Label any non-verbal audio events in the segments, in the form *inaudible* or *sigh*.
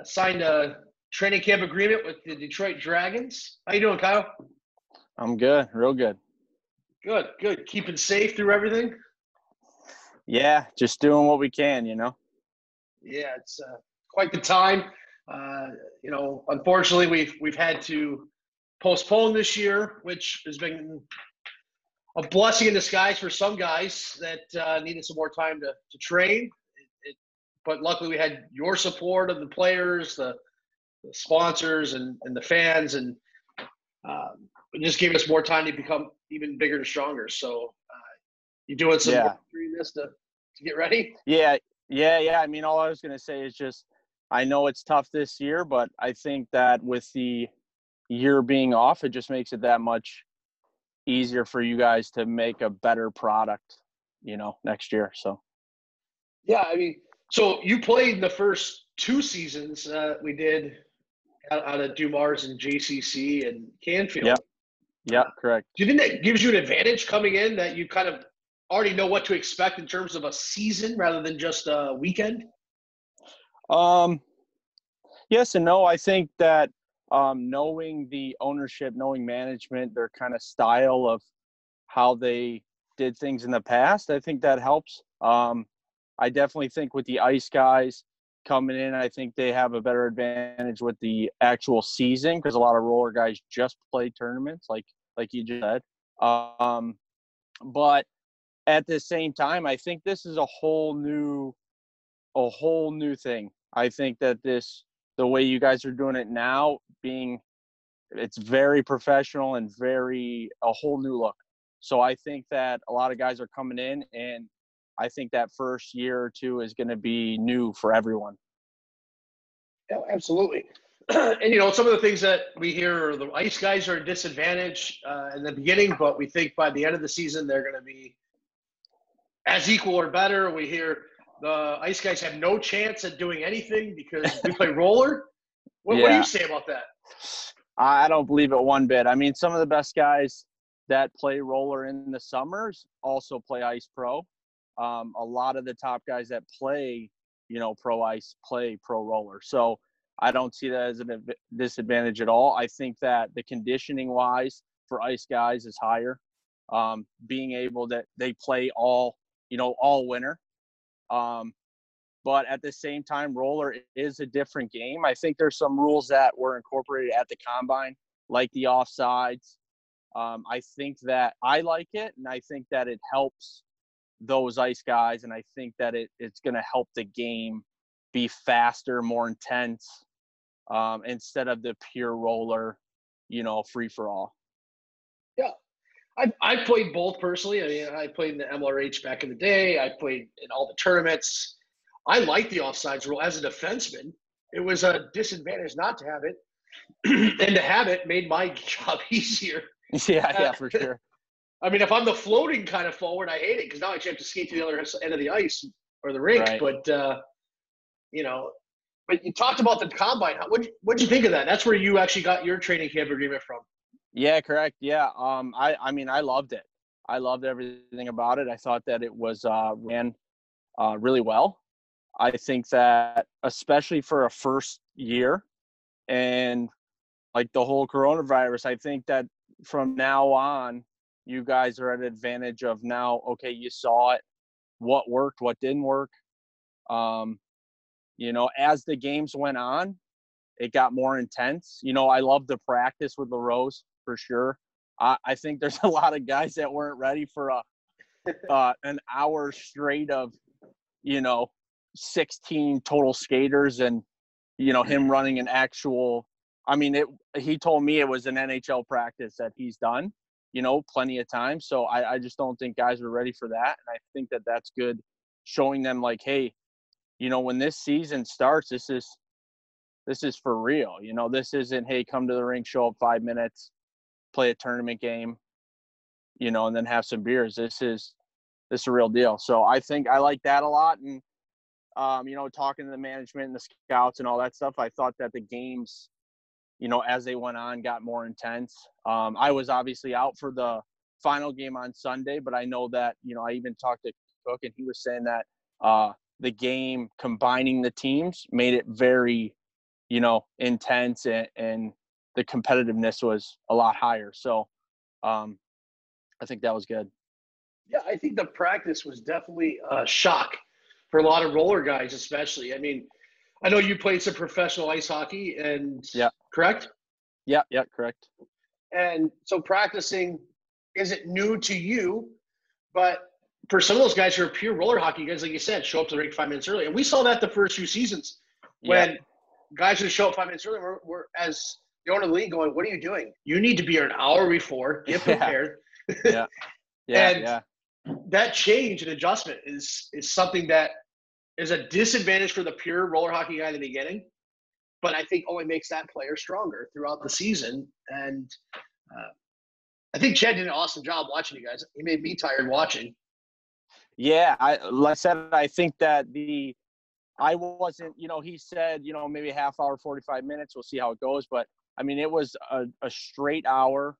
uh, signed a training camp agreement with the Detroit Dragons. How you doing, Kyle? I'm good, real good. Good, good. Keeping safe through everything. Yeah, just doing what we can, you know. Yeah, it's uh, quite the time. Uh, you know, unfortunately, we've we've had to postpone this year, which has been a blessing in disguise for some guys that uh, needed some more time to, to train. But luckily, we had your support of the players, the, the sponsors, and, and the fans, and um, it just gave us more time to become even bigger and stronger. So, uh, you doing some yeah. during this to, to get ready? Yeah, yeah, yeah. I mean, all I was going to say is just I know it's tough this year, but I think that with the year being off, it just makes it that much easier for you guys to make a better product, you know, next year. So, yeah, I mean, so you played the first two seasons uh, we did out, out of Dumars and JCC and Canfield. Yeah, yeah, correct. Do you think that gives you an advantage coming in that you kind of already know what to expect in terms of a season rather than just a weekend? Um, yes and no. I think that um, knowing the ownership, knowing management, their kind of style of how they did things in the past, I think that helps. Um, I definitely think with the ice guys coming in, I think they have a better advantage with the actual season because a lot of roller guys just play tournaments, like like you just said. Um, but at the same time, I think this is a whole new, a whole new thing. I think that this the way you guys are doing it now being it's very professional and very a whole new look so i think that a lot of guys are coming in and i think that first year or two is going to be new for everyone yeah absolutely *clears throat* and you know some of the things that we hear are the ice guys are a disadvantage uh, in the beginning but we think by the end of the season they're going to be as equal or better we hear the ice guys have no chance at doing anything because we play roller. *laughs* What, yeah. what do you say about that? I don't believe it one bit. I mean, some of the best guys that play roller in the summers also play ice pro. Um, a lot of the top guys that play, you know, pro ice play pro roller. So I don't see that as a disadvantage at all. I think that the conditioning wise for ice guys is higher. Um, being able that they play all, you know, all winter. Um, but at the same time, roller is a different game. I think there's some rules that were incorporated at the combine, like the offsides. Um, I think that I like it, and I think that it helps those ice guys, and I think that it, it's going to help the game be faster, more intense, um, instead of the pure roller, you know, free for all. Yeah, I I played both personally. I mean, I played in the MLRH back in the day. I played in all the tournaments. I like the offsides rule as a defenseman. It was a disadvantage not to have it, *clears throat* and to have it made my *laughs* job easier. *laughs* Yeah, yeah, for *laughs* sure. I mean, if I'm the floating kind of forward, I hate it because now I actually have to skate to the other end of the ice or the rink. Right. But uh, you know, but you talked about the combine. What what'd you think of that? That's where you actually got your training camp agreement from. Yeah, correct. Yeah. Um, I, I mean, I loved it. I loved everything about it. I thought that it was uh, ran uh, really well. I think that, especially for a first year, and like the whole coronavirus, I think that from now on, you guys are at advantage of now. Okay, you saw it. What worked? What didn't work? Um, you know, as the games went on, it got more intense. You know, I love the practice with LaRose for sure. I, I think there's *laughs* a lot of guys that weren't ready for a *laughs* uh, an hour straight of, you know, 16 total skaters and, you know, him running an actual. I mean, it. He told me it was an NHL practice that he's done, you know, plenty of time. So I, I just don't think guys are ready for that, and I think that that's good, showing them like, hey, you know, when this season starts, this is this is for real. You know, this isn't hey, come to the rink, show up five minutes, play a tournament game, you know, and then have some beers. This is this is a real deal. So I think I like that a lot. And um, you know, talking to the management and the scouts and all that stuff, I thought that the games, you know, as they went on, got more intense. Um, I was obviously out for the final game on Sunday, but I know that you know I even talked to Cook and he was saying that uh, the game combining the teams made it very you know, intense and, and the competitiveness was a lot higher. So um, I think that was good. Yeah, I think the practice was definitely a shock for a lot of roller guys, especially. I mean, I know you played some professional ice hockey, and yeah, correct. Yeah, yeah, correct. And so practicing isn't new to you, but for some of those guys who are pure roller hockey guys, like you said, show up to the rink five minutes early, and we saw that the first few seasons when yeah. guys who show up five minutes early were, were as the owner of the league going, "What are you doing? You need to be here an hour before. *laughs* Get prepared." Yeah, *laughs* yeah, and yeah. That change and adjustment is is something that is a disadvantage for the pure roller hockey guy in the beginning, but I think only makes that player stronger throughout the season. And uh, I think Chad did an awesome job watching you guys. He made me tired watching. Yeah, I like I said, I think that the I wasn't, you know, he said, you know, maybe half hour, 45 minutes. We'll see how it goes. But I mean, it was a, a straight hour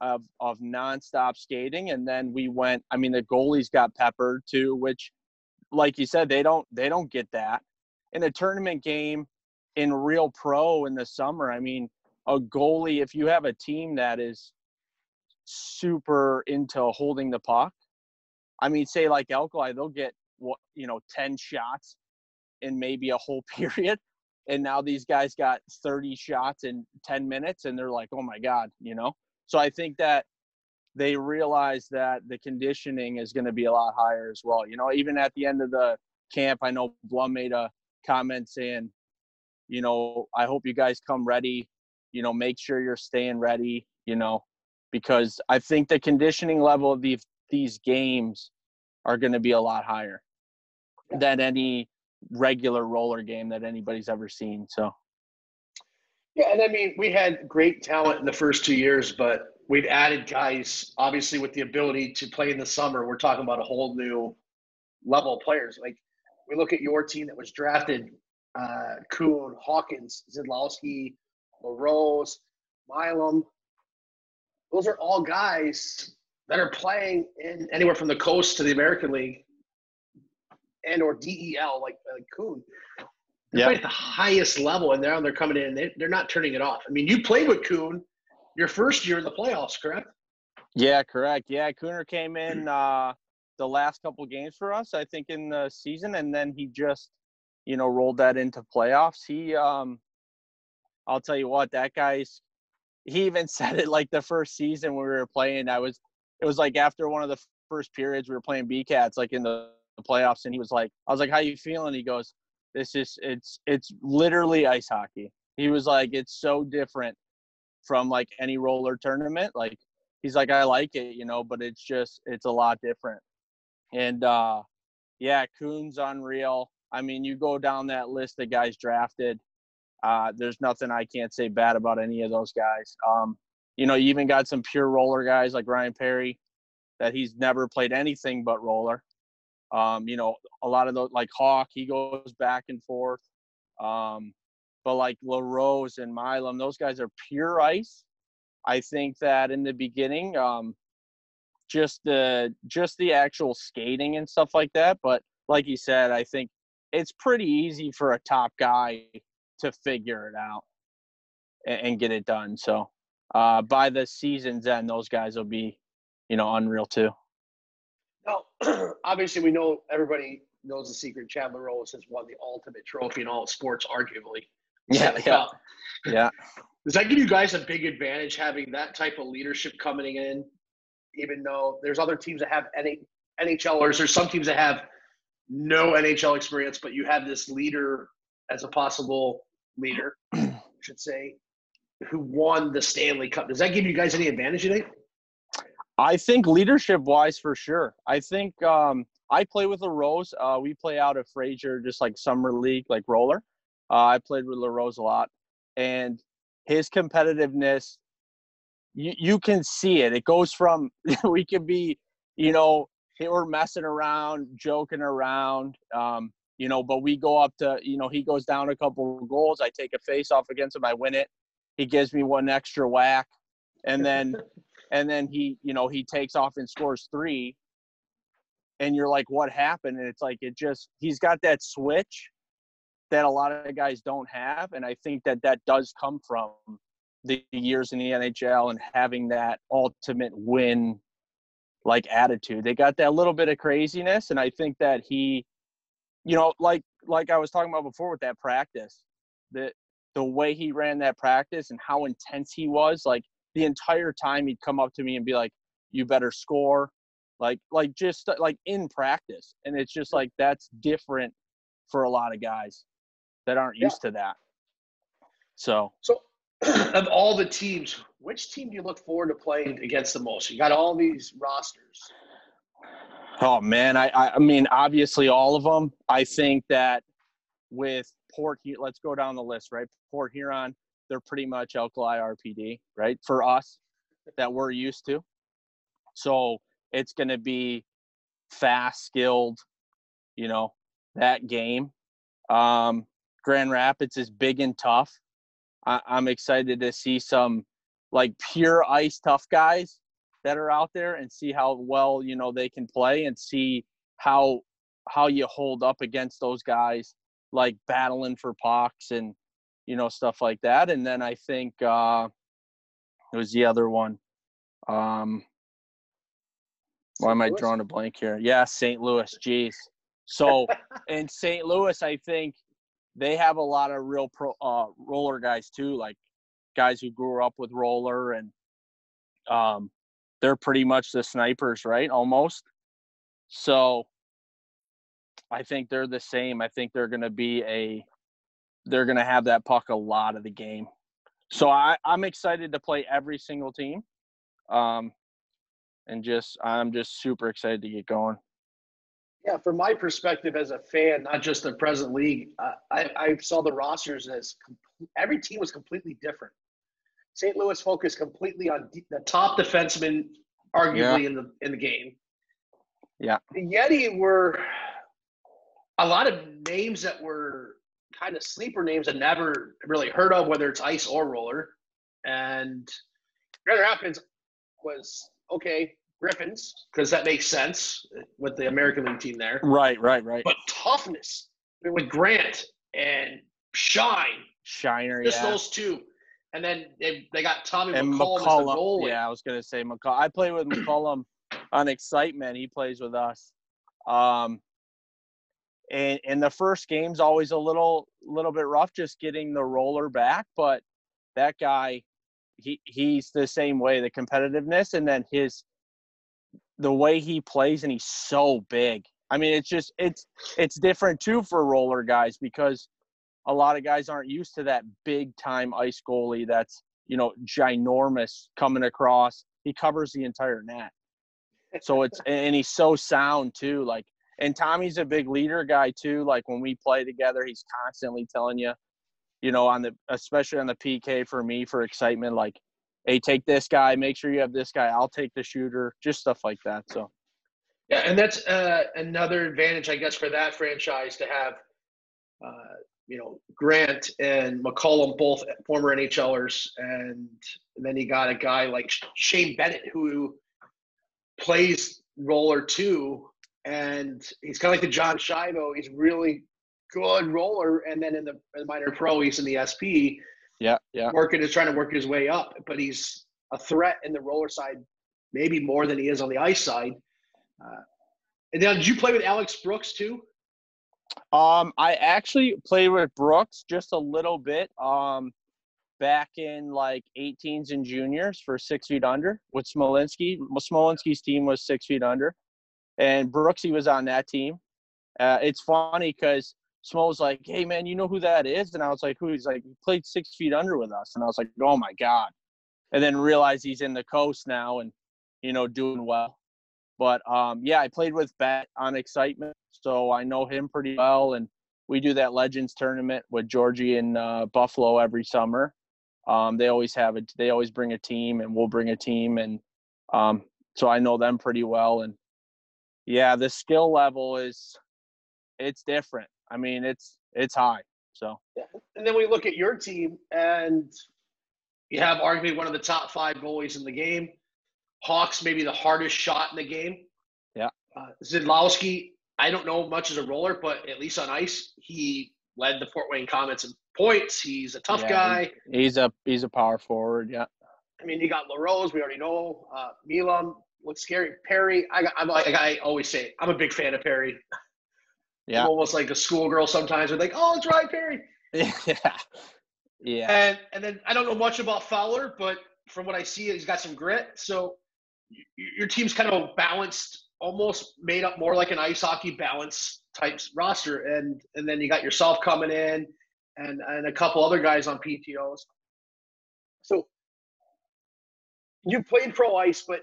of, of nonstop skating. And then we went, I mean, the goalies got peppered too, which like you said, they don't they don't get that in a tournament game in real pro in the summer. I mean, a goalie if you have a team that is super into holding the puck. I mean, say like Alkali, they'll get what you know, ten shots in maybe a whole *laughs* period, and now these guys got thirty shots in ten minutes, and they're like, oh my god, you know. So I think that they realize that the conditioning is going to be a lot higher as well. You know, even at the end of the camp, I know Blum made a comment saying, you know, I hope you guys come ready. You know, make sure you're staying ready. You know, because I think the conditioning level of these these games are going to be a lot higher than any regular roller game that anybody's ever seen. So. Yeah, and I mean, we had great talent in the first two years, but we've added guys, obviously, with the ability to play in the summer. We're talking about a whole new level of players. Like we look at your team that was drafted: uh, Kuhn, Hawkins, Zidlowski, LaRose, Milam. Those are all guys that are playing in anywhere from the coast to the American League and or DEL, like like Kuhn. They're yep. at the highest level, and now they're coming in. They, they're not turning it off. I mean, you played with Kuhn your first year in the playoffs, correct? Yeah, correct. Yeah, Cooner came in uh, the last couple games for us, I think, in the season, and then he just, you know, rolled that into playoffs. He, um, I'll tell you what, that guy's. He even *laughs* said it like the first season when we were playing. I was, it was like after one of the first periods we were playing B Cats, like in the, the playoffs, and he was like, I was like, "How you feeling?" He goes, "This is it's it's literally ice hockey." He was like, "It's so different." from like any roller tournament. Like he's like, I like it, you know, but it's just it's a lot different. And uh yeah, Coon's unreal. I mean, you go down that list of guys drafted. Uh, there's nothing I can't say bad about any of those guys. Um, you know, you even got some pure roller guys like Ryan Perry that he's never played anything but roller. Um, you know, a lot of those like Hawk, he goes back and forth. Um, but like LaRose and Milam, those guys are pure ice. I think that in the beginning, um, just the just the actual skating and stuff like that. But like you said, I think it's pretty easy for a top guy to figure it out and, and get it done. So uh, by the season's end, those guys will be, you know, unreal too. Now, *clears throat* obviously, we know everybody knows the secret. Chad LaRose has won the ultimate trophy in all sports, arguably. *laughs* Yeah, yeah, yeah. Does that give you guys a big advantage having that type of leadership coming in? Even though there's other teams that have any NHLers, there's some teams that have no NHL experience, but you have this leader as a possible leader, *clears throat* I should say, who won the Stanley Cup. Does that give you guys any advantage? You think? I think leadership wise, for sure. I think um, I play with LaRose. Uh, we play out of Fraser, just like summer league, like roller. Uh, I played with LaRose a lot, and his competitiveness, you, you can see it. It goes from *laughs* we can be, you know, we're messing around, joking around, um, you know, but we go up to, you know, he goes down a couple of goals. I take a face off against him. I win it. He gives me one extra whack, and then, *laughs* and then he, you know, he takes off and scores three. And you're like, what happened? And it's like it just he's got that switch that a lot of guys don't have, and I think that that does come from the years in the NHL and having that ultimate win like attitude. They got that little bit of craziness, and I think that he, you know, like like I was talking about before with that practice, that the way he ran that practice and how intense he was, like the entire time he'd come up to me and be like, "You better score," like like just like in practice, and it's just like that's different for a lot of guys that aren't used yeah. to that. So so of all the teams, which team do you look forward to playing against the most? You got all these rosters. Oh man, I I mean obviously all of them. I think that with Port let's go down the list, right? Port Huron, they're pretty much alkali RPD, right? For us that we're used to. So it's going to be fast, skilled, you know, that game. Um, Grand Rapids is big and tough. I, I'm excited to see some like pure ice tough guys that are out there and see how well you know they can play and see how how you hold up against those guys like battling for pucks and you know stuff like that. And then i think uh it was the other one? Um why am i drawing a blank here? Yeah st louis jeez. So *laughs* in st louis i think they have a lot of real pro uh, roller guys too, like guys who grew up with roller and um, they're pretty much the snipers, right? Almost. So I think they're the same. I think they're going to be a they're going to have that puck a lot of the game. So I I'm excited to play every single team. Um and just I'm just super excited to get going. Yeah, from my perspective as a fan, not just the present league, uh, I, I saw the rosters as every team was completely different. St. Louis focused completely on the top defenseman, arguably yeah. in the in the game. Yeah, the Yeti were a lot of names that were kind of sleeper names that never really heard of, whether it's ice or roller. And Grand Rapids was okay. Griffins because that makes sense with the American League team there. Right, right, right. But toughness with Grant and Shine, Shiner, just yeah. those two, and then they, they got Tommy and McCollum, McCollum Yeah, I was gonna say McCollum. I play with McCollum on Excitement. He plays with us. Um, and and the first game's always a little little bit rough, just getting the roller back. But that guy, he he's the same way. The competitiveness, and then his the way he plays and he's so big. I mean, it's just it's it's different too for roller guys because a lot of guys aren't used to that big time ice goalie that's you know ginormous coming across. He covers the entire net, so it's *laughs* and he's so sound too. Like and Tommy's a big leader guy too. Like when we play together, he's constantly telling you, you know, on the especially on the PK for me for excitement, like hey, take this guy, make sure you have this guy, I'll take the shooter, just stuff like that. So, yeah, and that's uh, another advantage, I guess, for that franchise to have, uh, you know, Grant and McCollum, both former NHLers, and, then you got a guy like Shane Bennett who plays roller too, and he's kind of like the John Shivo. He's really good roller, and then in the, in the minor pro, he's in the SP yeah, yeah. Working is trying to work his way up, but he's a threat in the roller side, maybe more than he is on the ice side. Uh, and now, did you play with Alex Brooks too? Um, I actually played with Brooks just a little bit. Um, back in like 18s and juniors for six feet under with Smolinski. Smolinski's team was six feet under, and Brooksy was on that team. Uh, it's funny because Smo was like, "Hey man, you know who that is?" And I was like, "Who?" He's like, "He played six feet under with us." And I was like, "Oh my god!" And then realized he's in the coast now and you know doing well. But um, yeah, I played with Bet on Excitement, so I know him pretty well. And we do that Legends tournament with Georgie and uh, Buffalo every summer. Um, they always have it. They always bring a team, and we'll bring a team, and um, so I know them pretty well. And yeah, the skill level is it's different. I mean, it's it's high. So. And then we look at your team, and you have arguably one of the top five goalies in the game. Hawks maybe the hardest shot in the game. Yeah. Uh, Zidlowski, I don't know much as a roller, but at least on ice, he led the Fort Wayne Komets in points. He's a tough Yeah, guy. He's a he's a power forward. Yeah. I mean, you got LaRose, we already know. Uh, Milam looks scary. Perry, I, I'm like I always say, I'm a big fan of Perry. *laughs* Yeah. I'm almost like a schoolgirl sometimes. We're like, oh, it's Ryan Perry. *laughs* yeah. Yeah. And and then I don't know much about Fowler, but from what I see, he's got some grit. So your team's kind of balanced, almost made up more like an ice hockey balance type roster. And and then you got yourself coming in, and and a couple other guys on PTOS. So you played pro ice, but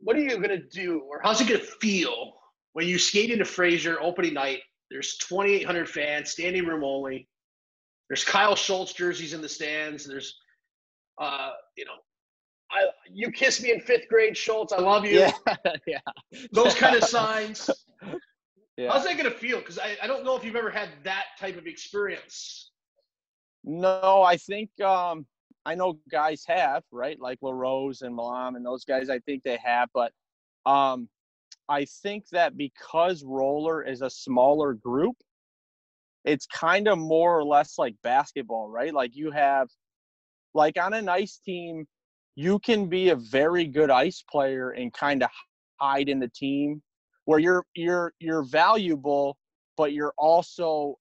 what are you gonna do, or how's it gonna feel when you skate into Fraser opening night? There's 2,800 fans, standing room only. There's Kyle Schultz jerseys in the stands. There's, uh, you know, I you kissed me in fifth grade, Schultz. I love you. Yeah. *laughs* *laughs* yeah. Those kind of signs. *laughs* Yeah. How's that gonna feel? Because I, I don't know if you've ever had that type of experience. No, I think um I know guys have, right? Like LaRose and Milam and those guys I think they have, but um I think that because roller is a smaller group, it's kind of more or less like basketball, right? Like you have like on an ice team, you can be a very good ice player and kind of hide in the team where you're you're you're valuable, but you're also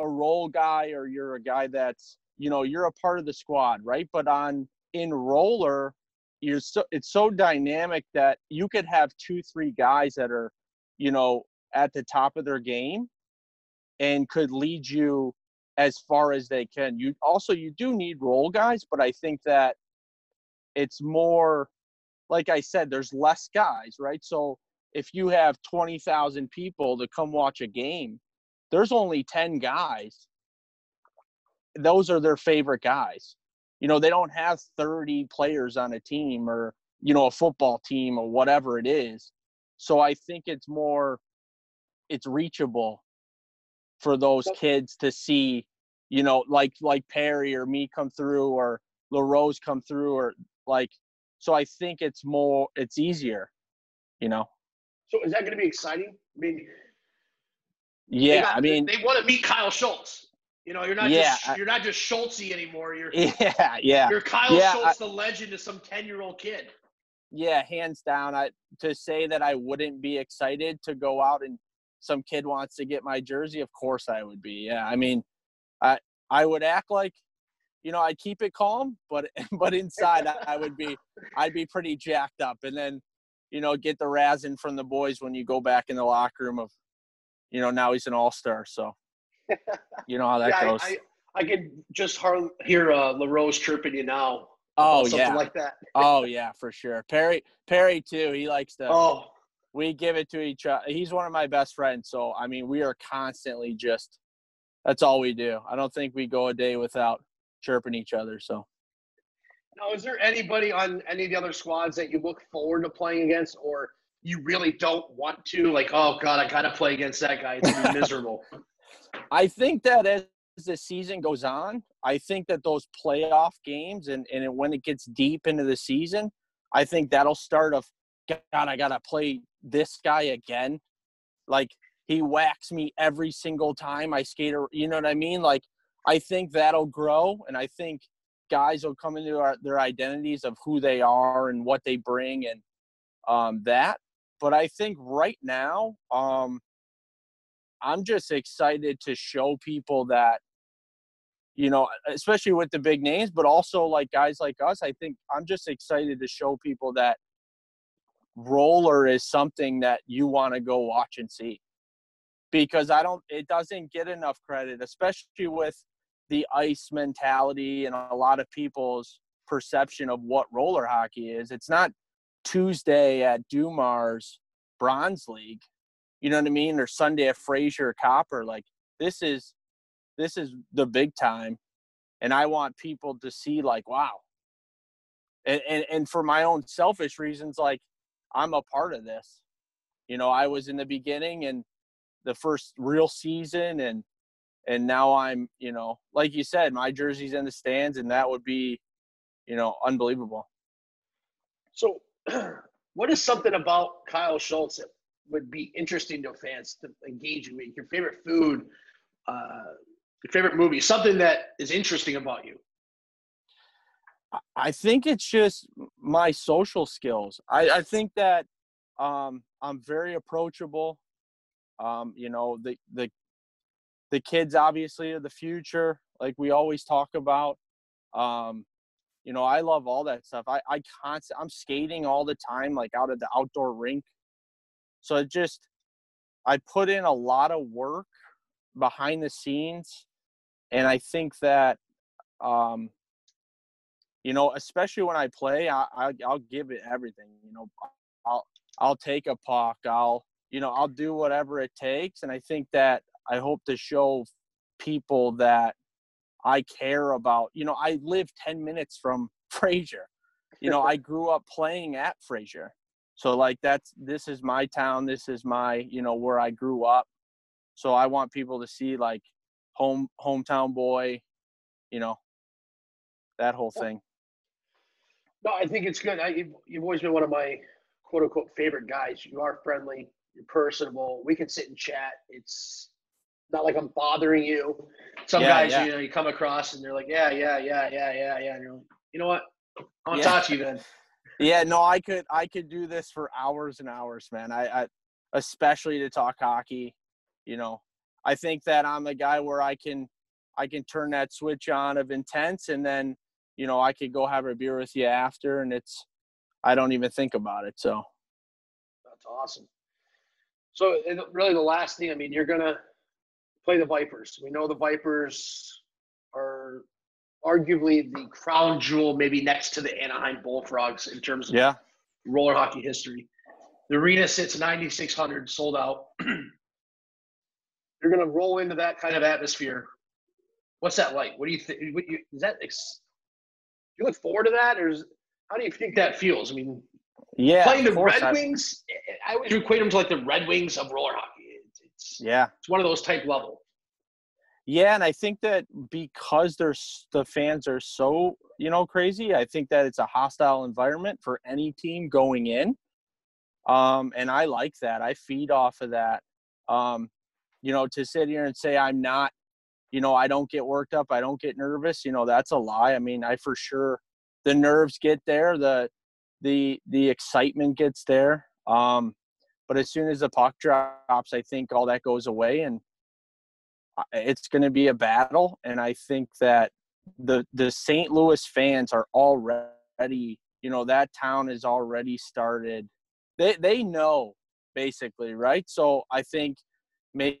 a role guy or you're a guy that's you know you're a part of the squad right but on in roller you're so it's so dynamic that you could have two three guys that are you know at the top of their game and could lead you as far as they can. You also you do need role guys but i think that it's more like i said there's less guys right? So if you have 20,000 people to come watch a game there's only 10 guys. Those are their favorite guys you know they don't have 30 players on a team or you know a football team or whatever it is so i think it's more it's reachable for those kids to see you know like like perry or me come through or larose come through or like so i think it's more it's easier you know So is that gonna be exciting? I mean, yeah got- i mean they want to meet Kyle Schultz. You know, you're not Yeah, just you're not just Schultzy anymore. You're *laughs* yeah yeah you're Kyle Yeah, Schultz, the legend, to some ten year old kid. yeah, hands down. I to say that I wouldn't be excited to go out and some kid wants to get my jersey. Of course I would be. Yeah, I mean, I I would act like, you know, I'd keep it calm, but *laughs* but inside I, I would be I'd be pretty jacked up, and then, you know, get the razzing from the boys when you go back in the locker room of, you know, now he's an all star. So, you know how that yeah, goes. I, I, I could just hear uh, LaRose chirping you now. oh something yeah. like that. *laughs* oh yeah, for sure. Perry Perry too. He likes to. Oh, we give it to each other. He's one of my best friends, so I mean, we are constantly just. That's all we do. I don't think we go a day without chirping each other. So now is there anybody on any of the other squads that you look forward to playing against, or you really don't want to? Like, oh god, I gotta play against that guy. It's *laughs* miserable. I think that as the season goes on, I think that those playoff games and and when it gets deep into the season, I think that'll start of God, I gotta play this guy again. Like he whacks me every single time I skate. You know what I mean? Like I think that'll grow, and I think guys will come into our, their identities of who they are and what they bring, and um, that. But I think right now, um, I'm just excited to show people that, you know, especially with the big names, but also like guys like us. I think I'm just excited to show people that roller is something that you want to go watch and see because I don't, it doesn't get enough credit, especially with the ice mentality and a lot of people's perception of what roller hockey is. It's not Tuesday at Dumars Bronze League you know what I mean, or Sunday at Fraser Copper. Like this is this is the big time, and I want people to see like, wow. And and and for my own selfish reasons, like I'm a part of this. You know, I was in the beginning and the first real season, and and now I'm, you know, like you said, my jersey's in the stands, and that would be, you know, unbelievable. So, *clears throat* what is something about Kyle Schultz that would be interesting to fans to engage with? Your favorite food, uh, your favorite movie, something that is interesting about you. I think it's just my social skills. I, I think that um, I'm very approachable. Um, you know, the the the kids obviously are the future, like we always talk about. Um, you know, I love all that stuff. I I constant I'm skating all the time, like out of the outdoor rink. So I just I put in a lot of work behind the scenes, and I think that um, you know, especially when I play, I, I I'll give it everything. You know, I'll I'll take a puck. I'll you know I'll do whatever it takes, and I think that I hope to show people that I care about. You know, I live ten minutes from *laughs* Fraser. You know, I *laughs* grew up playing at Fraser, so like that's this is my town. This is my you know where I grew up. So I want people to see like home hometown boy, you know, that whole thing. No, I think it's good. I, you've, you've always been one of my quote unquote favorite guys. You are friendly, you're personable. We can sit and chat. It's not like I'm bothering you. Some Yeah, guys, yeah. you know, you come across and they're like, yeah, yeah, yeah, yeah, yeah, yeah. And you're like, you know what? I want to Yeah. talk to you then. *laughs* Yeah, no, I could I could do this for hours and hours, man. I, I especially to talk hockey, you know. I think that I'm a guy where I can I can turn that switch on of intense and then, you know, I could go have a beer with you after and it's I don't even think about it. So That's awesome. So eh, and really, the last thing. I mean, you're gonna play the Vipers. We know the Vipers are arguably the crown jewel, maybe next to the Anaheim Bullfrogs in terms of yeah. roller hockey history. The arena sits 9,600, sold out. *clears throat* You're going to roll into that kind of atmosphere. What's that like? What do you think? Is that? Ex- you look forward to that, or is, how do you think that feels? I mean, Yeah. playing the Red I- Wings, I would equate them to like the Red Wings of roller hockey. It's, it's, Yeah. it's one of those type level. Yeah, and I think that because there's the fans are so you know crazy, I think that it's a hostile environment for any team going in, um, and I like that. I feed off of that. Um, you know, to sit here and say I'm not, you know, I don't get worked up, I don't get nervous. You know, that's a lie. I mean, I for sure the nerves get there, the the the excitement gets there. Um, but as soon as the puck drops, I think all that goes away and it's going to be a battle and i think that the the st louis fans are already you know that town has already started. They they know basically right? So i think maybe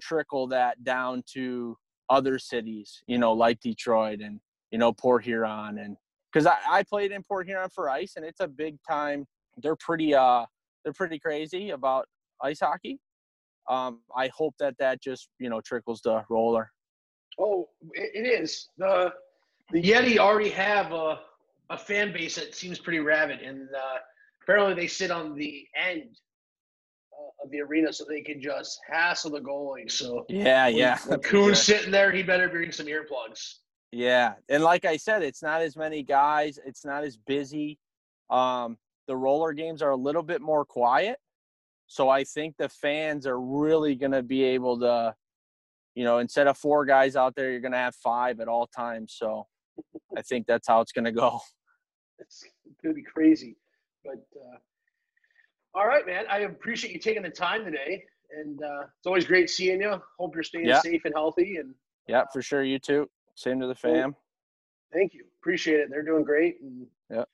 trickle that down to other cities you know like detroit and you know port huron and because I, I played in port huron for ice and it's a big time they're pretty uh they're pretty crazy about ice hockey um, I hope that that just you know trickles to roller. Oh, it, is. The the Yeti already have a, a fan base that seems pretty rabid, and uh, apparently they sit on the end uh, of the arena so they can just hassle the goalie. So Yeah, when- yeah, when *laughs* sure. sitting there, he better bring some earplugs. yeah. And like I said, it's not as many guys. It's not as busy. Um, the roller games are a little bit more quiet, so I think the fans are really going to be able to, you know, instead of four guys out there, you're going to have five at all times. So I think that's how it's going to go. *laughs* It's gonna be crazy. But uh, all right, man. I appreciate you taking the time today, and uh, it's always great seeing you. Hope you're staying Yeah. safe and healthy. And Yeah, for sure. You too. Same to the fam. thank you. Appreciate it. They're doing great. And Yeah.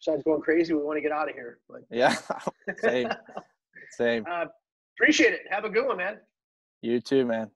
Besides going crazy, we want to get out of here. But Yeah, *laughs* same, *laughs* same. Uh, appreciate it. Have a good one, man. You too, man.